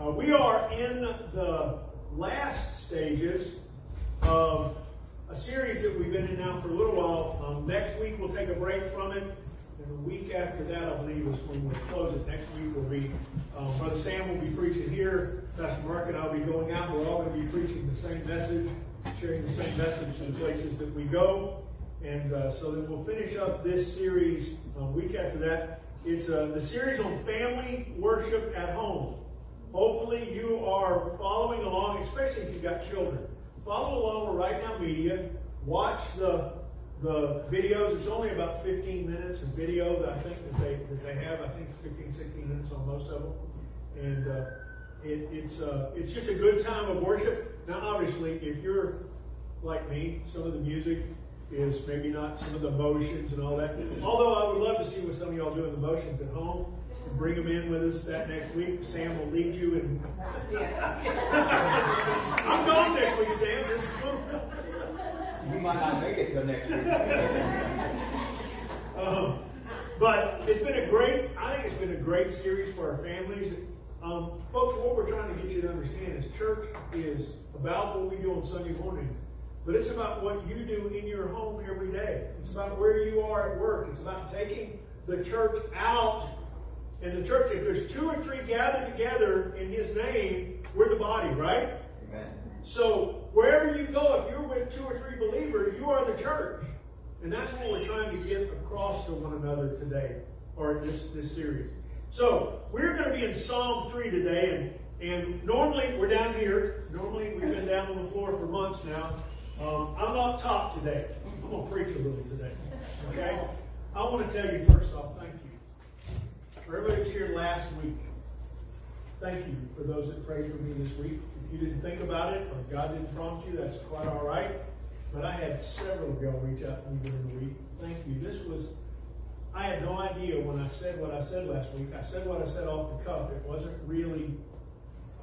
Uh, we are in the last stages of a series that we've been in now for a little while. Um, next week we'll take a break from it. And the week after that, I believe, is when we'll close it. Next week will be um, Brother Sam will be preaching here. Pastor Mark and I will be going out. We're all going to be preaching the same message, sharing the same message in places that we go. And uh, so then we'll finish up this series a week after that. It's uh, the series on family worship at home. Hopefully you are following along, especially if you've got children. Follow along with Right Now Media. Watch the the videos. It's only about 15 minutes of video that I think that they that they have. I think 15, 16 minutes on most of them, and uh, it, it's uh, it's just a good time of worship. Now, obviously, if you're like me, some of the music is maybe not some of the motions and all that. Although I would love to see what some of y'all doing the motions at home. And bring them in with us that next week. Sam will lead you and I'm gone next week, Sam. This is cool. You might not make it till next week. um, but it's been a great, I think it's been a great series for our families. Um, folks, what we're trying to get you to understand is church is about what we do on Sunday morning, but it's about what you do in your home every day. It's about where you are at work. It's about taking the church out. And the church, if there's two or three gathered together in his name, we're the body, right? Amen. So wherever you go, if you're with two or three believers, you are the church. And that's what we're trying to get across to one another today, or this, this series. So we're going to be in Psalm 3 today, and, and normally we're down here. Normally we've been down on the floor for months now. Um, I'm up top today. I'm going to preach a little today. Okay? I want to tell you first off. For everybody who's here last week, thank you for those that prayed for me this week. If you didn't think about it or God didn't prompt you, that's quite all right. But I had several of y'all reach out to me during the week. Thank you. This was, I had no idea when I said what I said last week. I said what I said off the cuff. It wasn't really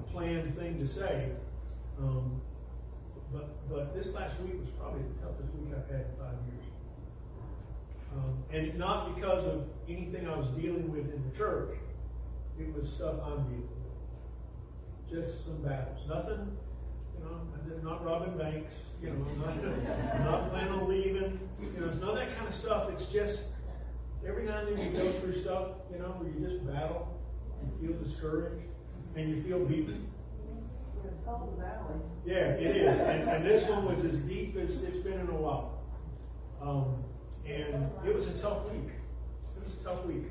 a planned thing to say. Um, but, but this last week was probably the toughest week I've had in five years. Um, and not because of anything I was dealing with in the church. It was stuff I'm dealing with. Just some battles. Nothing, you know, not robbing banks, you know, not, not planning on leaving. You know, it's none of that kind of stuff. It's just every now and then you go through stuff, you know, where you just battle, you feel discouraged, and you feel beaten. Yeah, it is. And, and this one was as deep as it's been in a while. Um, and it was a tough week. It was a tough week.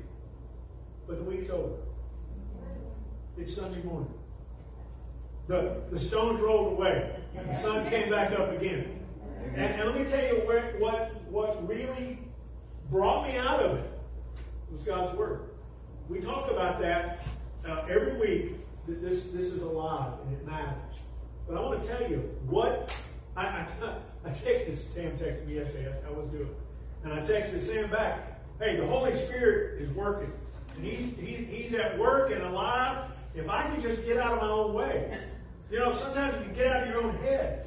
But the week's over. It's Sunday morning. The, the stones rolled away. The sun came back up again. And, and let me tell you where, what, what really brought me out of it was God's Word. We talk about that uh, every week. That this, this is alive and it matters. But I want to tell you what I, I, I texted Sam texted me yesterday. I was doing. And I texted Sam back, hey, the Holy Spirit is working. And he's, he, he's at work and alive. If I could just get out of my own way. You know, sometimes you get out of your own head,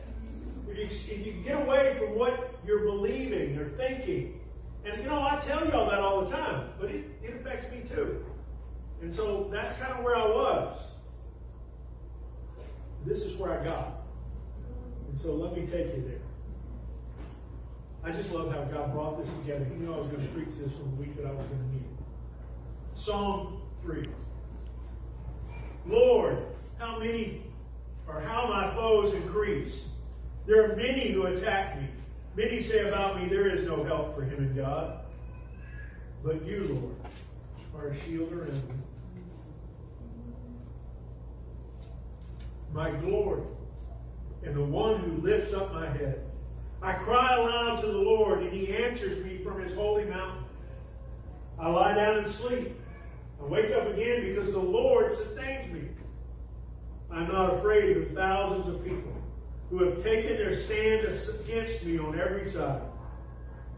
if you, if you get away from what you're believing or thinking, and you know, I tell y'all that all the time, but it, it affects me too. And so that's kind of where I was. This is where I got. And so let me take you there. I just love how God brought this together. He knew I was going to preach this from the week that I was going to need. Psalm 3. Lord, how many or how my foes increase. There are many who attack me. Many say about me, there is no help for him in God. But you, Lord, are a shield around me. My glory and the one who lifts up my head. I cry aloud to the Lord, and he answers me from his holy mountain. I lie down and sleep. I wake up again because the Lord sustains me. I'm not afraid of thousands of people who have taken their stand against me on every side.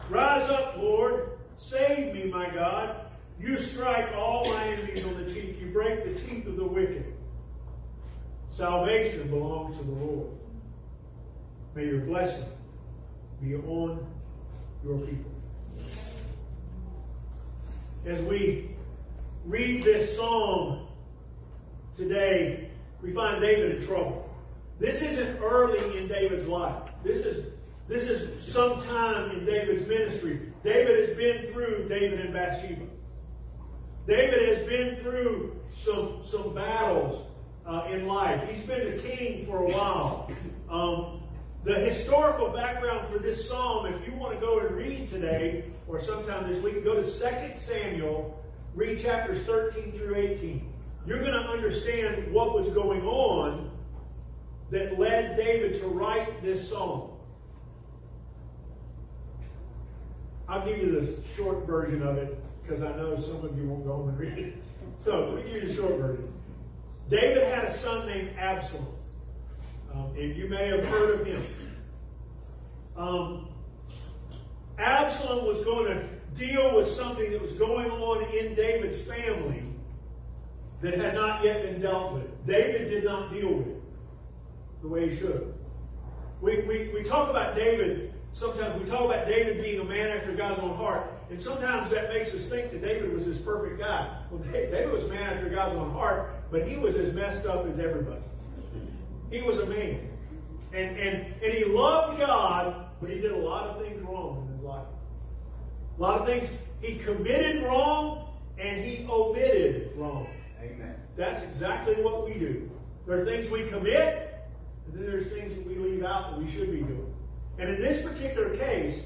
Rise up, Lord. Save me, my God. You strike all my enemies on the cheek. You break the teeth of the wicked. Salvation belongs to the Lord. May your blessing be on your people. As we read this psalm today, we find David in trouble. This isn't early in David's life. This is this is sometime in David's ministry. David has been through David and Bathsheba. David has been through some some battles uh, in life. He's been the king for a while. Um, the historical background for this psalm, if you want to go and read today or sometime this week, go to 2 Samuel, read chapters 13 through 18. You're going to understand what was going on that led David to write this psalm. I'll give you the short version of it because I know some of you won't go home and read it. So let me give you the short version. David had a son named Absalom. Um, and you may have heard of him. Um, Absalom was going to deal with something that was going on in David's family that had not yet been dealt with. David did not deal with it the way he should. We, we, we talk about David, sometimes we talk about David being a man after God's own heart, and sometimes that makes us think that David was this perfect guy. Well, David was a man after God's own heart, but he was as messed up as everybody. He was a man. And, and, and he loved God, but he did a lot of things wrong in his life. A lot of things he committed wrong and he omitted wrong. Amen. That's exactly what we do. There are things we commit, and then there's things that we leave out that we should be doing. And in this particular case,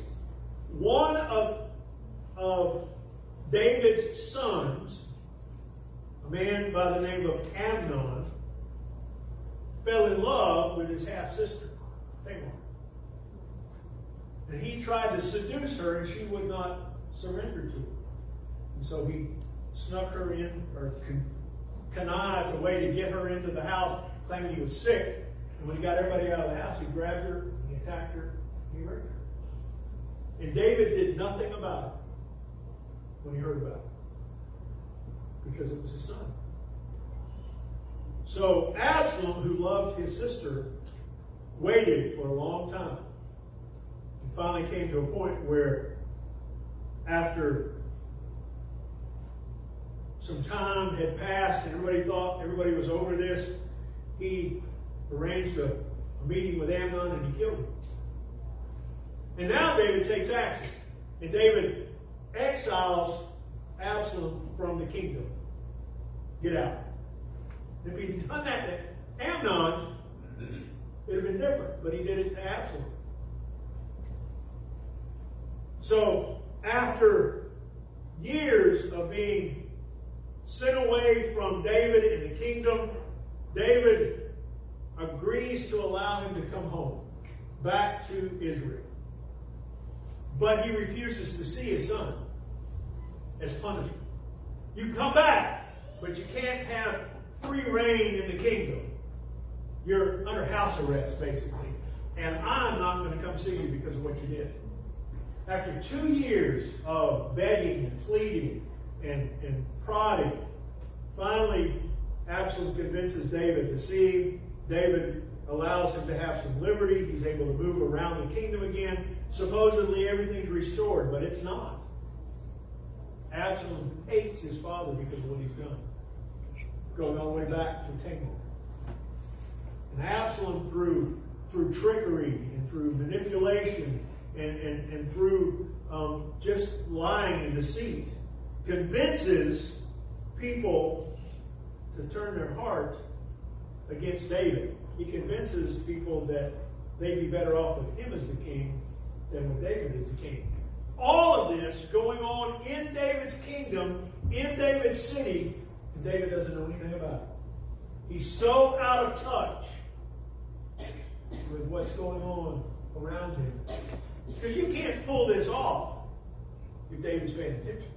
one of, of David's sons, a man by the name of Amnon, fell in love with his half sister, Tamar. And he tried to seduce her, and she would not surrender to him. And so he snuck her in, or connived a way to get her into the house, claiming he was sick. And when he got everybody out of the house, he grabbed her, he attacked her, he raped her. And David did nothing about it when he heard about it. Because it was his son. So Absalom, who loved his sister, waited for a long time. And finally came to a point where, after some time had passed and everybody thought everybody was over this, he arranged a, a meeting with Amnon and he killed him. And now David takes action. And David exiles Absalom from the kingdom. Get out. If he'd done that to Amnon, it'd have been different. But he did it to Absalom. So, after years of being sent away from David in the kingdom, David agrees to allow him to come home, back to Israel. But he refuses to see his son as punishment. You come back, but you can't have free reign in the kingdom. You're under house arrest, basically. And I'm not going to come see you because of what you did. After two years of begging and pleading and, and prodding, finally Absalom convinces David to see. David allows him to have some liberty. He's able to move around the kingdom again. Supposedly everything's restored, but it's not. Absalom hates his father because of what he's done going all the way back to Tamar. And Absalom, through, through trickery and through manipulation and, and, and through um, just lying and deceit, convinces people to turn their heart against David. He convinces people that they'd be better off with him as the king than with David as the king. All of this going on in David's kingdom, in David's city, David doesn't know anything about it. He's so out of touch with what's going on around him. Because you can't pull this off if David's paying attention.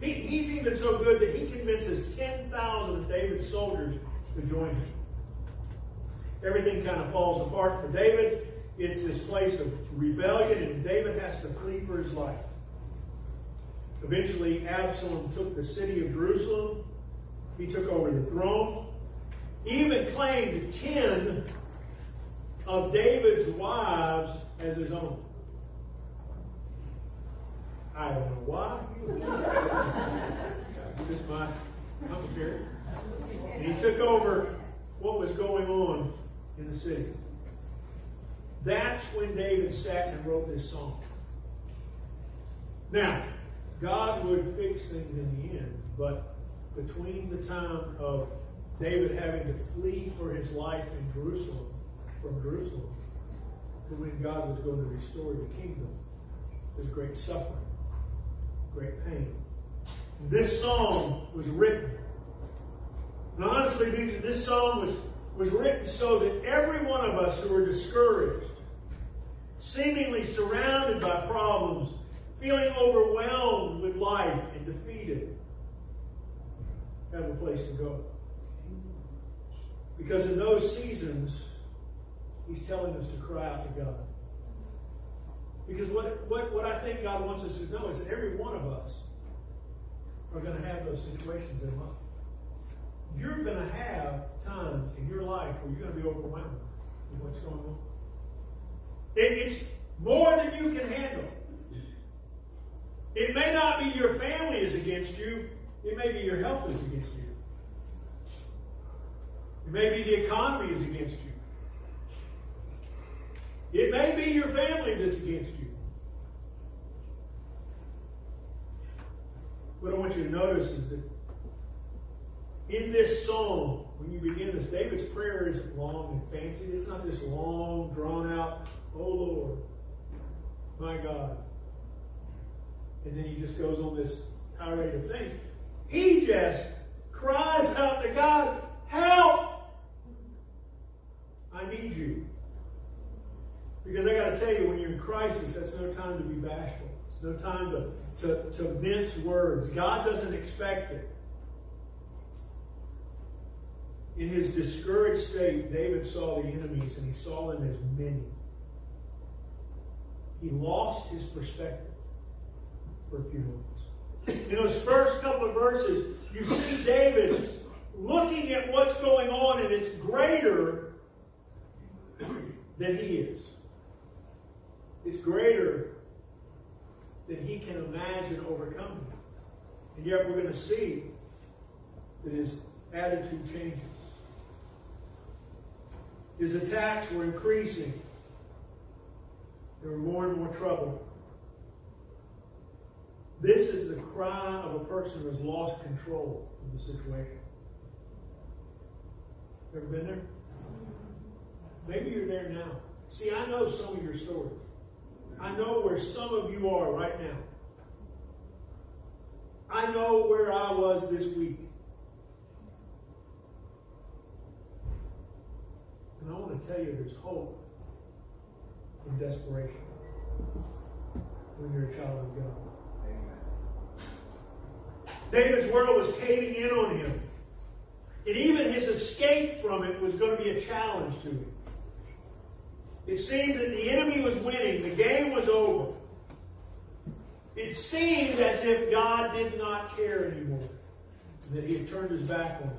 He, he's even so good that he convinces 10,000 of David's soldiers to join him. Everything kind of falls apart for David. It's this place of rebellion, and David has to flee for his life. Eventually, Absalom took the city of Jerusalem. He took over the throne. Even claimed 10 of David's wives as his own. I don't know why. It's just my commentary. And he took over what was going on in the city. That's when David sat and wrote this song. Now, God would fix things in the end, but between the time of David having to flee for his life in Jerusalem, from Jerusalem, to when God was going to restore the kingdom, there's great suffering, great pain. This song was written. And honestly, this song was, was written so that every one of us who are discouraged, seemingly surrounded by problems, feeling overwhelmed with life and defeated, have a place to go. Because in those seasons, He's telling us to cry out to God. Because what, what, what I think God wants us to know is that every one of us are going to have those situations in life. You're going to have times in your life where you're going to be overwhelmed with what's going on. It, it's more than you can handle. It may not be your family is against you. It may be your health is against you. It may be the economy is against you. It may be your family that's against you. What I want you to notice is that in this song, when you begin this, David's prayer isn't long and fancy. It's not this long, drawn out, oh Lord, my God. And then he just goes on this tirade of things. He just cries out to God, help! I need you. Because I got to tell you, when you're in crisis, that's no time to be bashful. It's no time to, to, to mince words. God doesn't expect it. In his discouraged state, David saw the enemies and he saw them as many. He lost his perspective for moments. In those first couple of verses, you see David looking at what's going on and it's greater than he is. It's greater than he can imagine overcoming. And yet we're going to see that his attitude changes. His attacks were increasing. There were more and more trouble. This is the cry of a person who has lost control of the situation. Ever been there? Maybe you're there now. See, I know some of your stories. I know where some of you are right now. I know where I was this week. And I want to tell you there's hope in desperation when you're a child of God. David's world was caving in on him. And even his escape from it was going to be a challenge to him. It seemed that the enemy was winning, the game was over. It seemed as if God did not care anymore, that he had turned his back on him.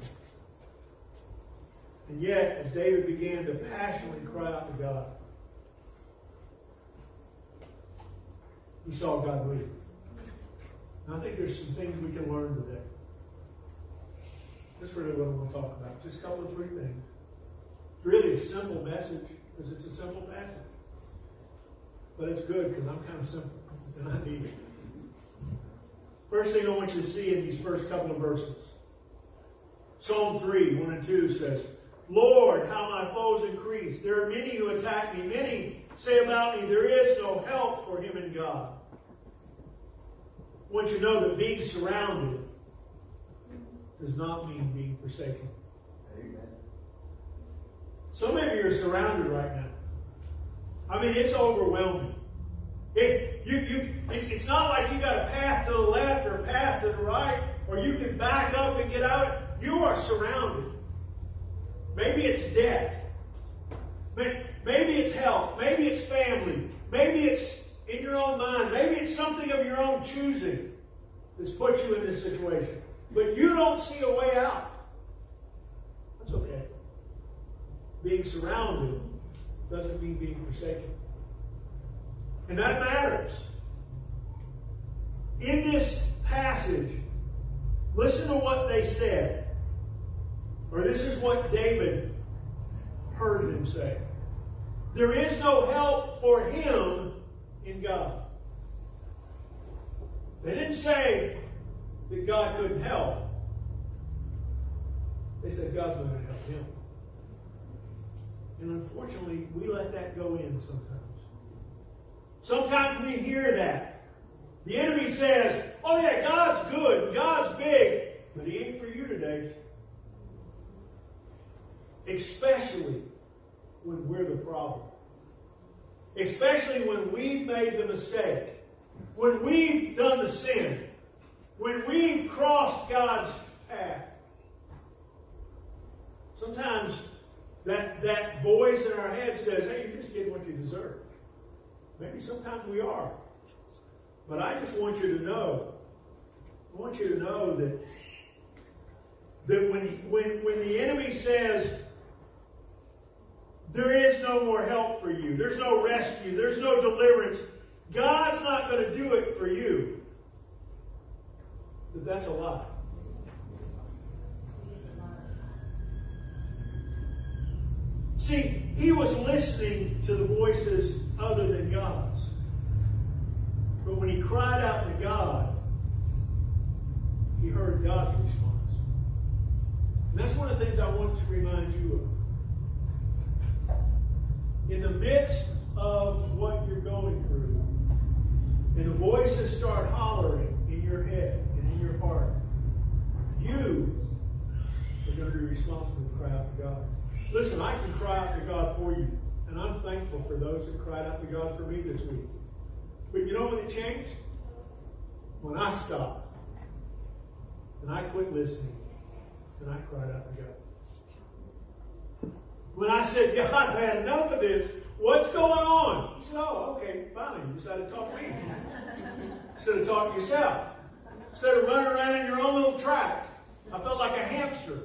And yet, as David began to passionately cry out to God, he saw God move. And I think there's some things we can learn today. That's really what I want to talk about. Just a couple of three things. It's really a simple message because it's a simple passage. But it's good because I'm kind of simple and I need it. First thing I want you to see in these first couple of verses Psalm 3, 1 and 2 says, Lord, how my foes increase. There are many who attack me. Many say about me, there is no help for him in God. I want you to know that being surrounded does not mean being forsaken. Amen. Some of you are surrounded right now. I mean, it's overwhelming. It, you, you, it's, it's not like you got a path to the left or a path to the right, or you can back up and get out. You are surrounded. Maybe it's debt. Maybe it's health. Maybe it's family. Maybe it's in your own mind. Maybe it's something of your own choosing that's put you in this situation. But you don't see a way out. That's okay. Being surrounded doesn't mean being forsaken. And that matters. In this passage, listen to what they said. Or this is what David heard them say. There is no help for him in God. They didn't say that God couldn't help. They said God's going to help him. And unfortunately, we let that go in sometimes. Sometimes we hear that. The enemy says, oh yeah, God's good, God's big, but he ain't for you today. Especially when we're the problem. Especially when we've made the mistake. When we've done the sin. When we've crossed God's path. Sometimes that, that voice in our head says, hey, you're just getting what you deserve. Maybe sometimes we are. But I just want you to know, I want you to know that, that when, when, when the enemy says, there is no more help for you, there's no rescue, there's no deliverance, God's not going to do it for you, that that's a lie. See, he was listening to the voices other than God's. But when he cried out to God, he heard God's response. And that's one of the things I want to remind you of. In the midst of what you're going through, and the voices start hollering in your head and in your heart, you are going to be responsible to cry out to God. Listen, I can cry out to God for you. And I'm thankful for those that cried out to God for me this week. But you know when it changed? When I stopped. And I quit listening. And I cried out to God. When I said, God, I've had enough of this. What's going on? He said, Oh, okay, fine. You decided to talk to me. Instead of talking to yourself. Instead of running around in your own little track. I felt like a hamster.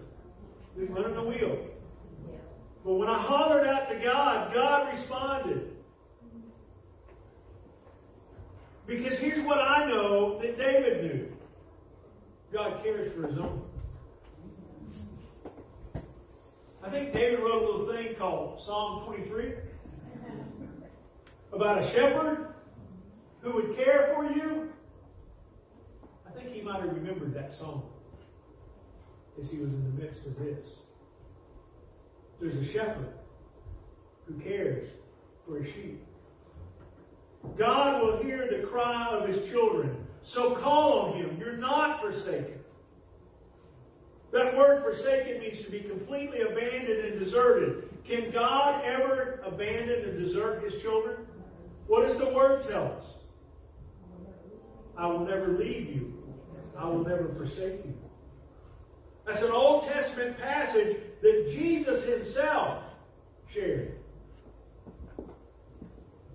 Just running the wheel. But when I hollered out to God, God responded. Because here's what I know that David knew God cares for his own. I think David wrote a little thing called Psalm 23 about a shepherd who would care for you. I think he might have remembered that song as he was in the midst of this. There's a shepherd who cares for his sheep. God will hear the cry of his children. So call on him. You're not forsaken. That word forsaken means to be completely abandoned and deserted. Can God ever abandon and desert his children? What does the word tell us? I will never leave you. I will never forsake you. That's an Old Testament passage that Jesus himself shared.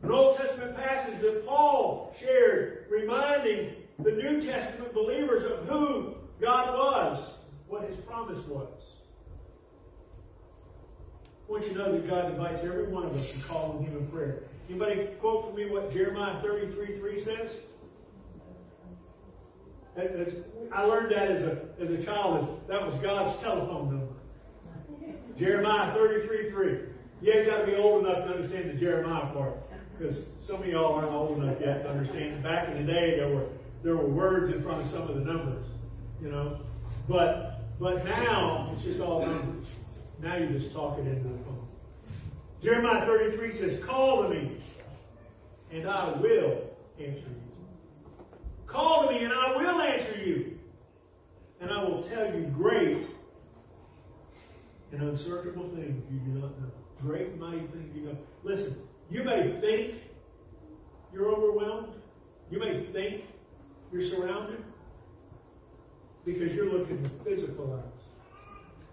An Old Testament passage that Paul shared, reminding the New Testament believers of who God was, what his promise was. I want you to know that God invites every one of us to call on him in prayer. Anybody quote for me what Jeremiah 33 3 says? I learned that as a, as a child. That was God's telephone number. Jeremiah 33 3. You ain't got to be old enough to understand the Jeremiah part. Because some of y'all aren't old enough yet to understand. Back in the day, there were there were words in front of some of the numbers, you know. But but now it's just all numbers. Now you're just talking into the phone. Jeremiah 33 says, "Call to me, and I will answer you." Call to me and I will answer you. And I will tell you great and unsearchable things you do not know. Great mighty things you know. Listen, you may think you're overwhelmed. You may think you're surrounded because you're looking with physical eyes.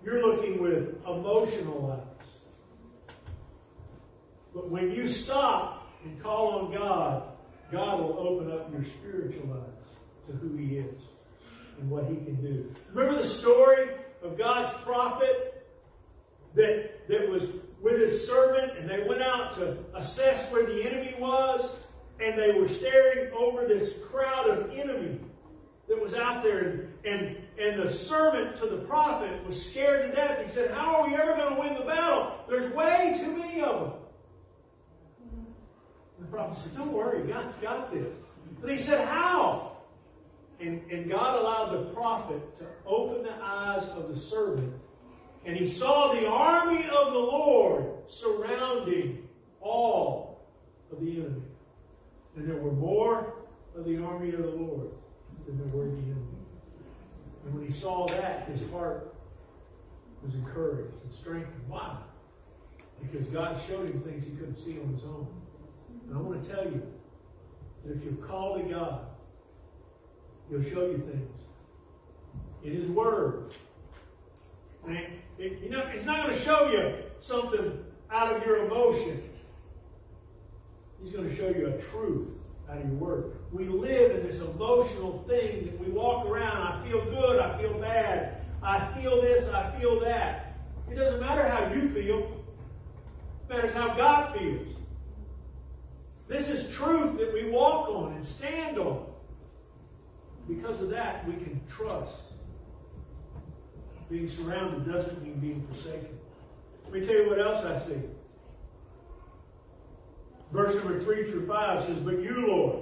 You're looking with emotional eyes. But when you stop and call on God, God will open up your spiritual eyes to who He is and what He can do. Remember the story of God's prophet that, that was with his servant and they went out to assess where the enemy was and they were staring over this crowd of enemy that was out there and, and the servant to the prophet was scared to death. He said, How are we ever going to win the battle? There's way too many of them. And the prophet said, Don't worry, God's got this. But he said, How? And, and God allowed the prophet to open the eyes of the servant, and he saw the army of the Lord surrounding all of the enemy. And there were more of the army of the Lord than the enemy. And when he saw that, his heart was encouraged and strengthened. Why? Because God showed him things he couldn't see on his own. And I want to tell you that if you call to God, He'll show you things in His Word. And it, you know, it's not going to show you something out of your emotion. He's going to show you a truth out of your Word. We live in this emotional thing that we walk around. I feel good. I feel bad. I feel this. I feel that. It doesn't matter how you feel. It matters how God feels. This is truth that we walk on and stand on. Because of that, we can trust. Being surrounded doesn't mean being forsaken. Let me tell you what else I see. Verse number 3 through 5 says, But you, Lord,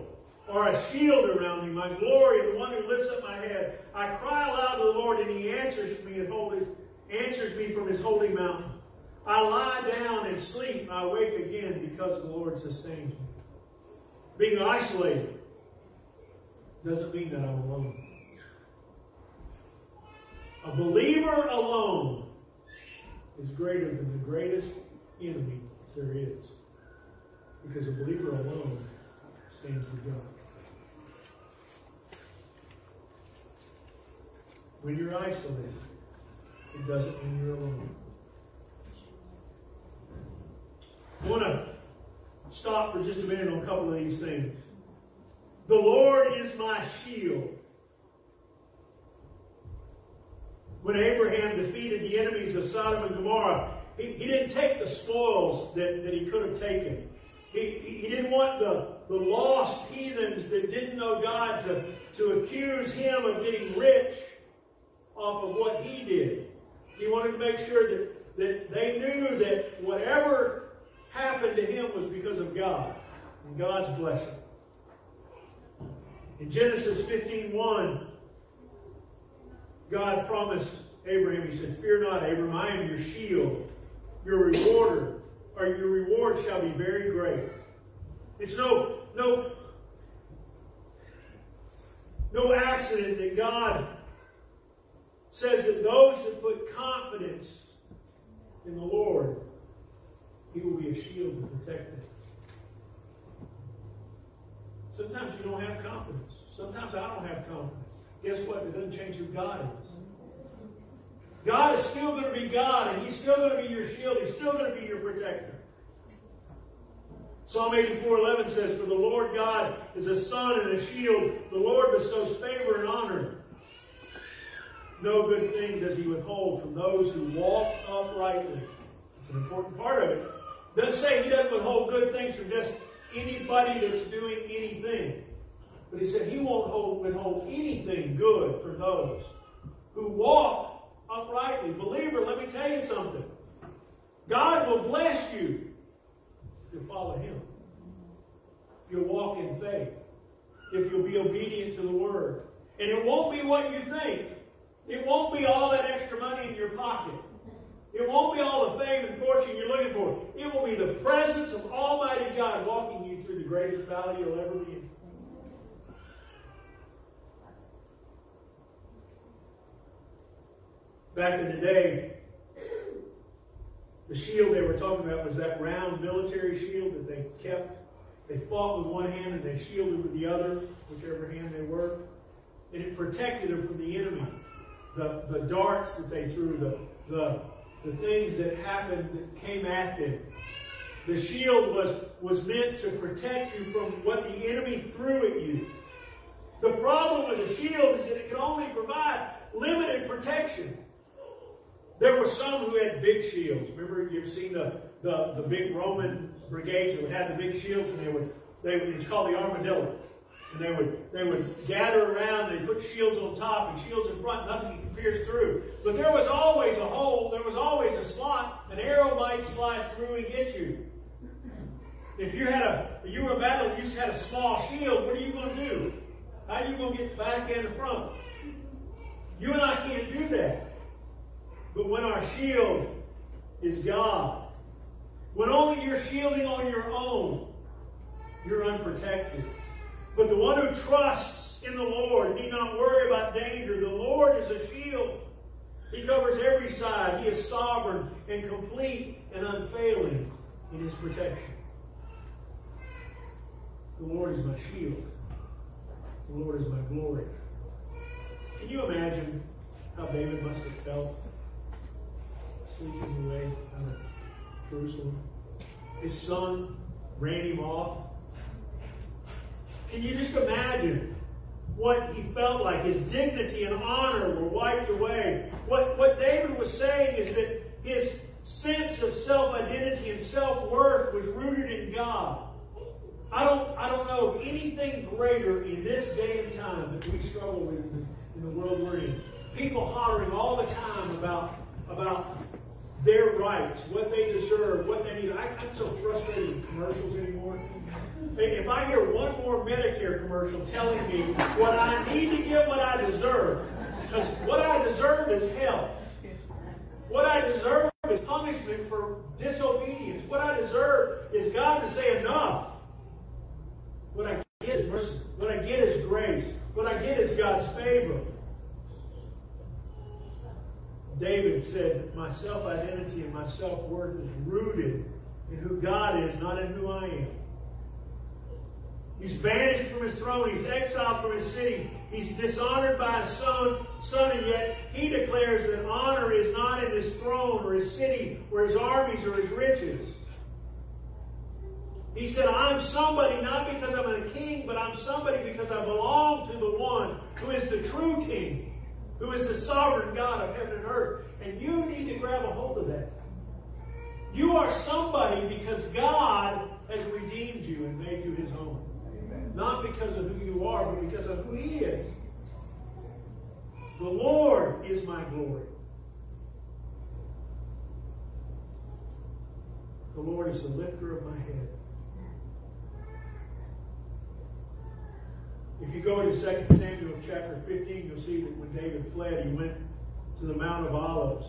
are a shield around me, my glory, the one who lifts up my head. I cry aloud to the Lord, and he answers me, holy, answers me from his holy mountain. I lie down and sleep. I wake again because the Lord sustains me. Being isolated doesn't mean that I'm alone. A believer alone is greater than the greatest enemy there is. Because a believer alone stands with God. When you're isolated, it doesn't mean you're alone. I want to stop for just a minute on a couple of these things. The Lord is my shield. When Abraham defeated the enemies of Sodom and Gomorrah, he, he didn't take the spoils that, that he could have taken. He, he didn't want the, the lost heathens that didn't know God to, to accuse him of getting rich off of what he did. He wanted to make sure that, that they knew that whatever happened to him was because of God and God's blessing. In Genesis 15:1, God promised Abraham, He said, Fear not, Abraham, I am your shield, your rewarder, or your reward shall be very great. It's no, no, no accident that God says that those that put confidence in the Lord, He will be a shield to protect them. Sometimes you don't have confidence. Sometimes I don't have confidence. Guess what? It doesn't change who God is. God is still going to be God, and He's still going to be your shield. He's still going to be your protector. Psalm 84 11 says, For the Lord God is a sun and a shield. The Lord bestows favor and honor. No good thing does He withhold from those who walk uprightly. It's an important part of it. Doesn't say He doesn't withhold good things from just anybody that's doing anything. But he said he won't hold, withhold anything good for those who walk uprightly. Believer, let me tell you something. God will bless you if you follow him. If you walk in faith. If you'll be obedient to the word. And it won't be what you think. It won't be all that extra money in your pocket. It won't be all the fame and fortune you're looking for. It will be the presence of Almighty God walking you through the greatest valley you'll ever be in. Back in the day, the shield they were talking about was that round military shield that they kept. They fought with one hand and they shielded with the other, whichever hand they were. And it protected them from the enemy. The, the darts that they threw, the, the, the things that happened that came at them. The shield was, was meant to protect you from what the enemy threw at you. The problem with the shield is that it can only provide limited protection. There were some who had big shields. Remember, you've seen the, the, the big Roman brigades that would have the big shields, and they would, they would it's called the armadillo. And they would they would gather around, they put shields on top and shields in front, nothing could pierce through. But there was always a hole, there was always a slot, an arrow might slide through and get you. If you had a you were battling, you just had a small shield, what are you going to do? How are you going to get back and front? You and I can't do that. But when our shield is God, when only you're shielding on your own, you're unprotected. But the one who trusts in the Lord need not worry about danger. The Lord is a shield. He covers every side. He is sovereign and complete and unfailing in his protection. The Lord is my shield. The Lord is my glory. Can you imagine how David must have felt away out of Jerusalem? His son ran him off. Can you just imagine what he felt like? His dignity and honor were wiped away. What, what David was saying is that his sense of self identity and self worth was rooted in God. I don't, I don't know of anything greater in this day and time that we struggle with in the, in the world we're in. People hollering all the time about, about their rights, what they deserve, what they need. I, I'm so frustrated with commercials anymore. If I hear one more Medicare commercial telling me what I need to get what I deserve, because what I deserve is hell. What I deserve is punishment for disobedience. What I deserve is God to say enough. What I get is mercy. What I get is grace. What I get is God's favor. David said, My self identity and my self worth is rooted in who God is, not in who I am. He's banished from his throne. He's exiled from his city. He's dishonored by his son, son, and yet he declares that honor is not in his throne or his city or his armies or his riches. He said, I'm somebody not because I'm a king, but I'm somebody because I belong to the one who is the true king, who is the sovereign God of heaven and earth. And you need to grab a hold of that. You are somebody because God has redeemed you and made you his own. Amen. Not because of who you are, but because of who he is. The Lord is my glory. The Lord is the lifter of my head. If you go to 2 Samuel chapter 15, you'll see that when David fled, he went to the Mount of Olives,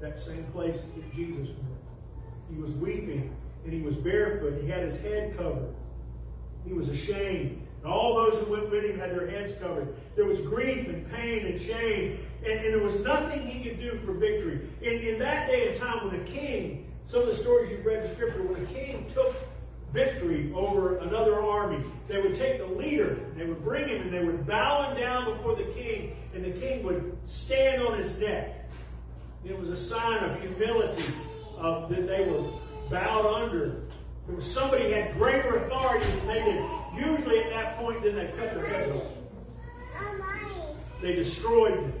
that same place that Jesus went. He was weeping and he was barefoot. He had his head covered. He was ashamed. And all those who went with him had their heads covered. There was grief and pain and shame, and, and there was nothing he could do for victory. In, in that day and time, when a king, some of the stories you've read in Scripture, when a king took victory over another army. They would take the leader, they would bring him, and they would bow him down before the king, and the king would stand on his neck. It was a sign of humility of that they were bowed under. There was somebody had greater authority than they did. Usually at that point, then they cut their heads off. They destroyed them.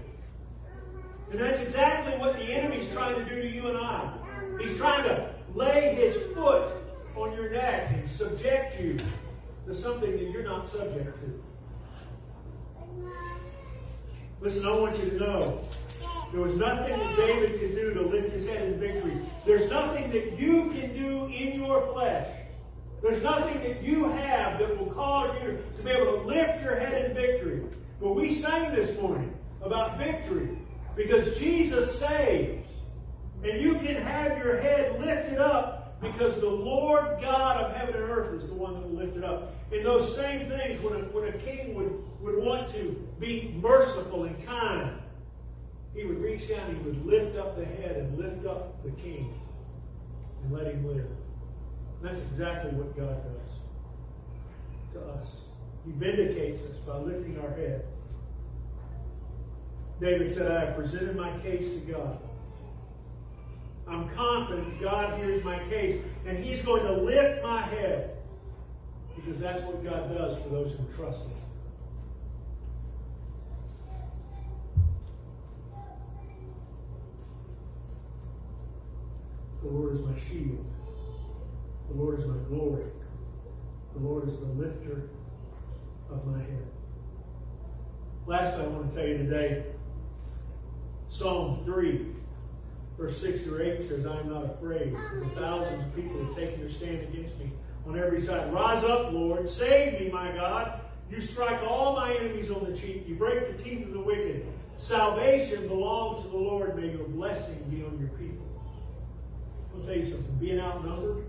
And that's exactly what the enemy's trying to do to you and I. He's trying to lay his foot on your neck and subject you to something that you're not subject to. Listen, I want you to know there was nothing that David could do to lift his head in victory. There's nothing that you can do in your flesh. There's nothing that you have that will cause you to be able to lift your head in victory. But we sang this morning about victory because Jesus saves. And you can have your head lifted up because the Lord God of heaven and earth is the one that will lift it up. In those same things, when a, when a king would, would want to be merciful and kind, he would reach down, he would lift up the head and lift up the king and let him live. That's exactly what God does to us. He vindicates us by lifting our head. David said, I have presented my case to God. I'm confident God hears my case and He's going to lift my head because that's what God does for those who trust Him. The Lord is my shield. The Lord is my glory. The Lord is the lifter of my head. Last I want to tell you today, Psalm 3, verse 6 or 8 says, I am not afraid. The thousands of people have taken their stand against me on every side. Rise up, Lord. Save me, my God. You strike all my enemies on the cheek. You break the teeth of the wicked. Salvation belongs to the Lord. May your blessing be on your people. I'll tell you something. Being outnumbered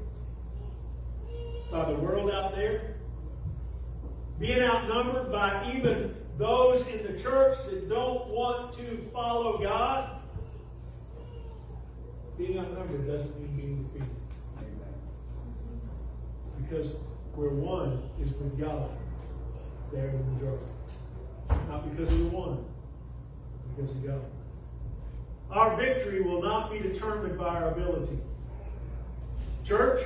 by the world out there, being outnumbered by even those in the church that don't want to follow God, being outnumbered doesn't mean being defeated. Because where one is with God, they're the majority. Not because of the one, because of God. Our victory will not be determined by our ability. Church,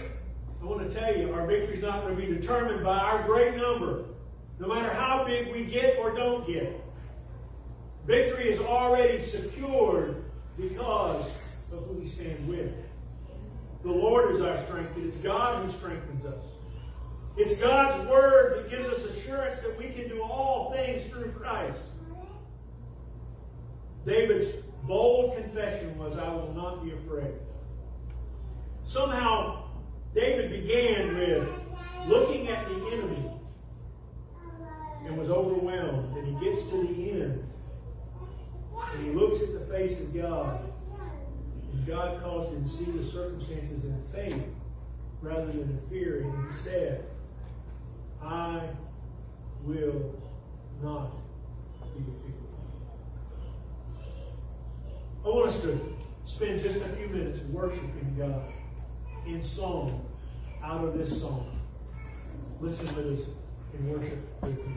I want to tell you, our victory is not going to be determined by our great number, no matter how big we get or don't get. Victory is already secured because stand with. The Lord is our strength. It is God who strengthens us. It's God's word that gives us assurance that we can do all things through Christ. David's bold confession was, I will not be afraid. Somehow, David began with looking at the enemy and was overwhelmed. And he gets to the end and he looks at the face of God. And God caused him to see the circumstances in faith rather than in fear. And he said, I will not be defeated. I want us to spend just a few minutes worshiping God in song out of this song. Listen with us in worship with me.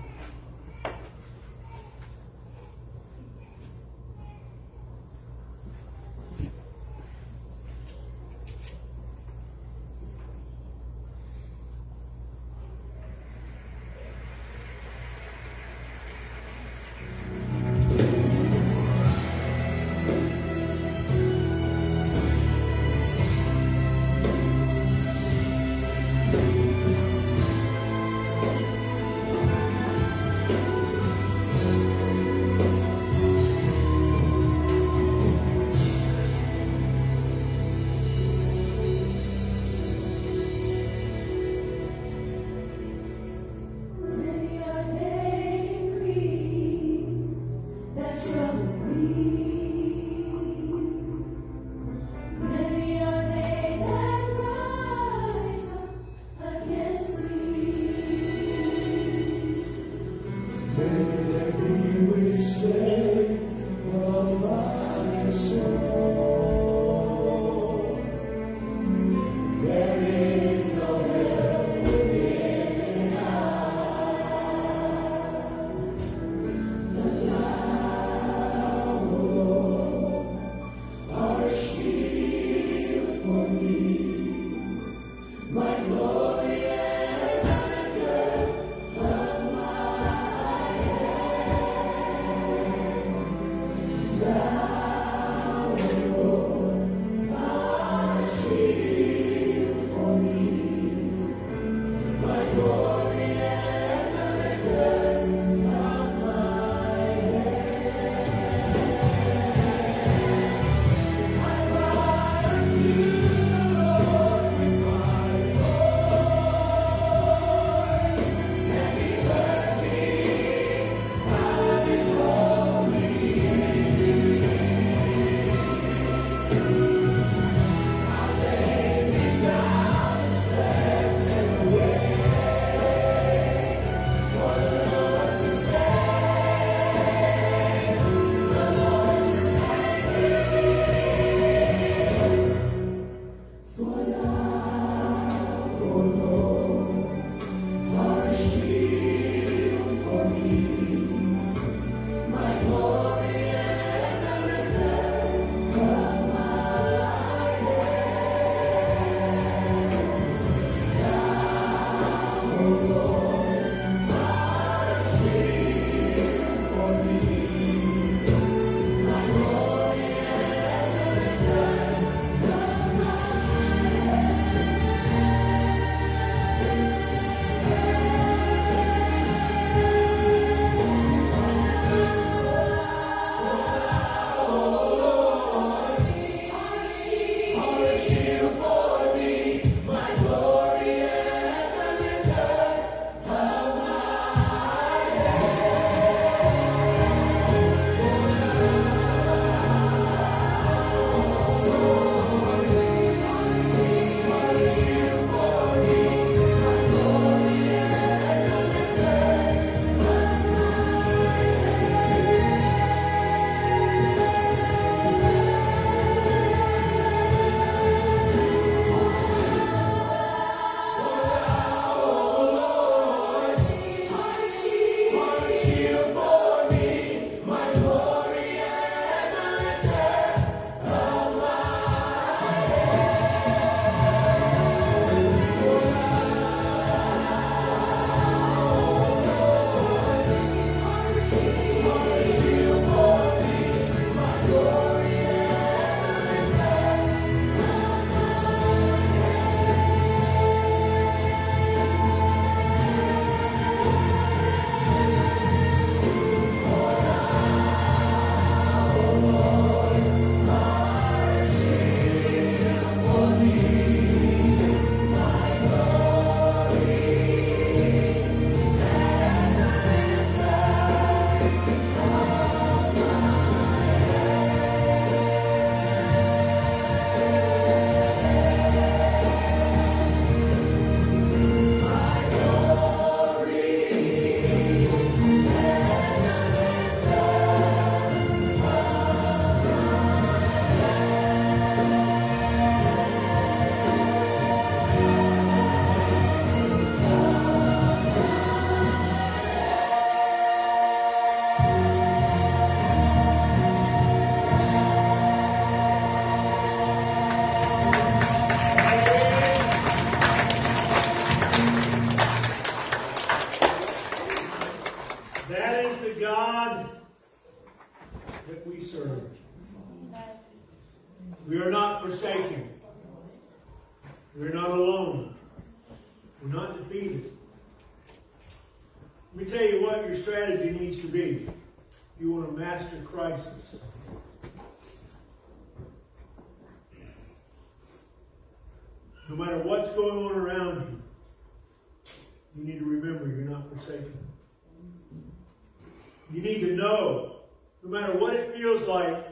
Need to know, no matter what it feels like,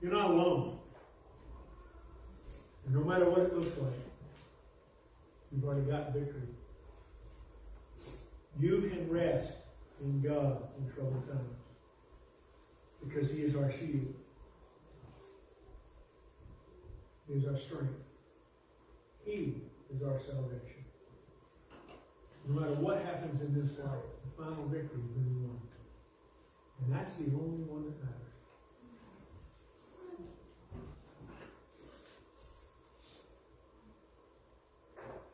you're not alone. And no matter what it looks like, you've already got victory. You can rest in God in troubled times because He is our shield. He is our strength. He is our salvation. No matter what happens in this life, the final victory has been won. And that's the only one that matters.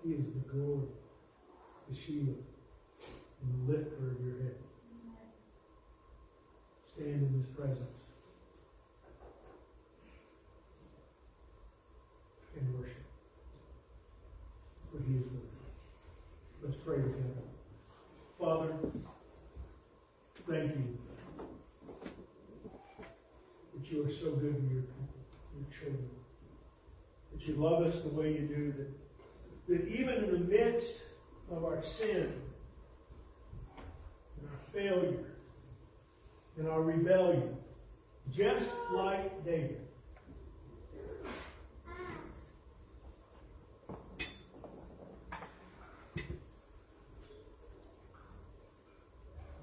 He is the glory, the shield, and the lifter of your head. Stand in His presence and worship. For He is with you. Let's pray together. Father, thank you that you are so good to your people, your children. That you love us the way you do, that, that even in the midst of our sin and our failure and our rebellion, just like David,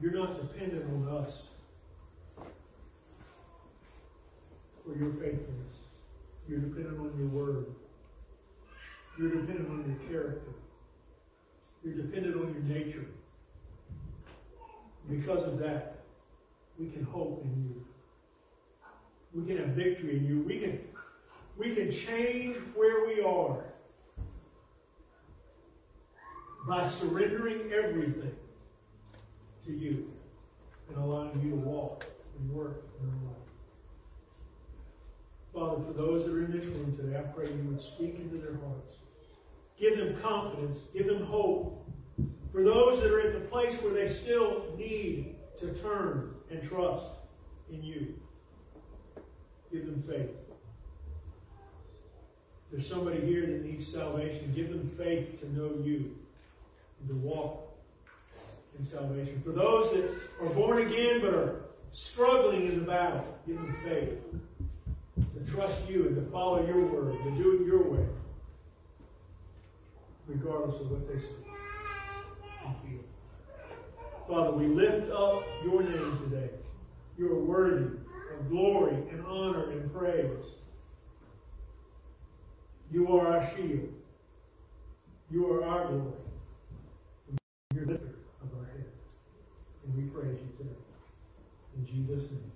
you're not dependent on us for your faithfulness. You're dependent on your word. You're dependent on your character. You're dependent on your nature. Because of that, we can hope in you. We can have victory in you. We can, we can change where we are by surrendering everything to you and allowing you to walk and work in our life. Father, for those that are in this room today, I pray you would speak into their hearts. Give them confidence. Give them hope. For those that are at the place where they still need to turn and trust in you, give them faith. There's somebody here that needs salvation. Give them faith to know you and to walk in salvation. For those that are born again but are struggling in the battle, give them faith trust you and to follow your word, to do it your way, regardless of what they say and feel. Father, we lift up your name today. You are worthy of glory and honor and praise. You are our shield. You are our glory. You're lifter of our head. And we praise you today. In Jesus' name.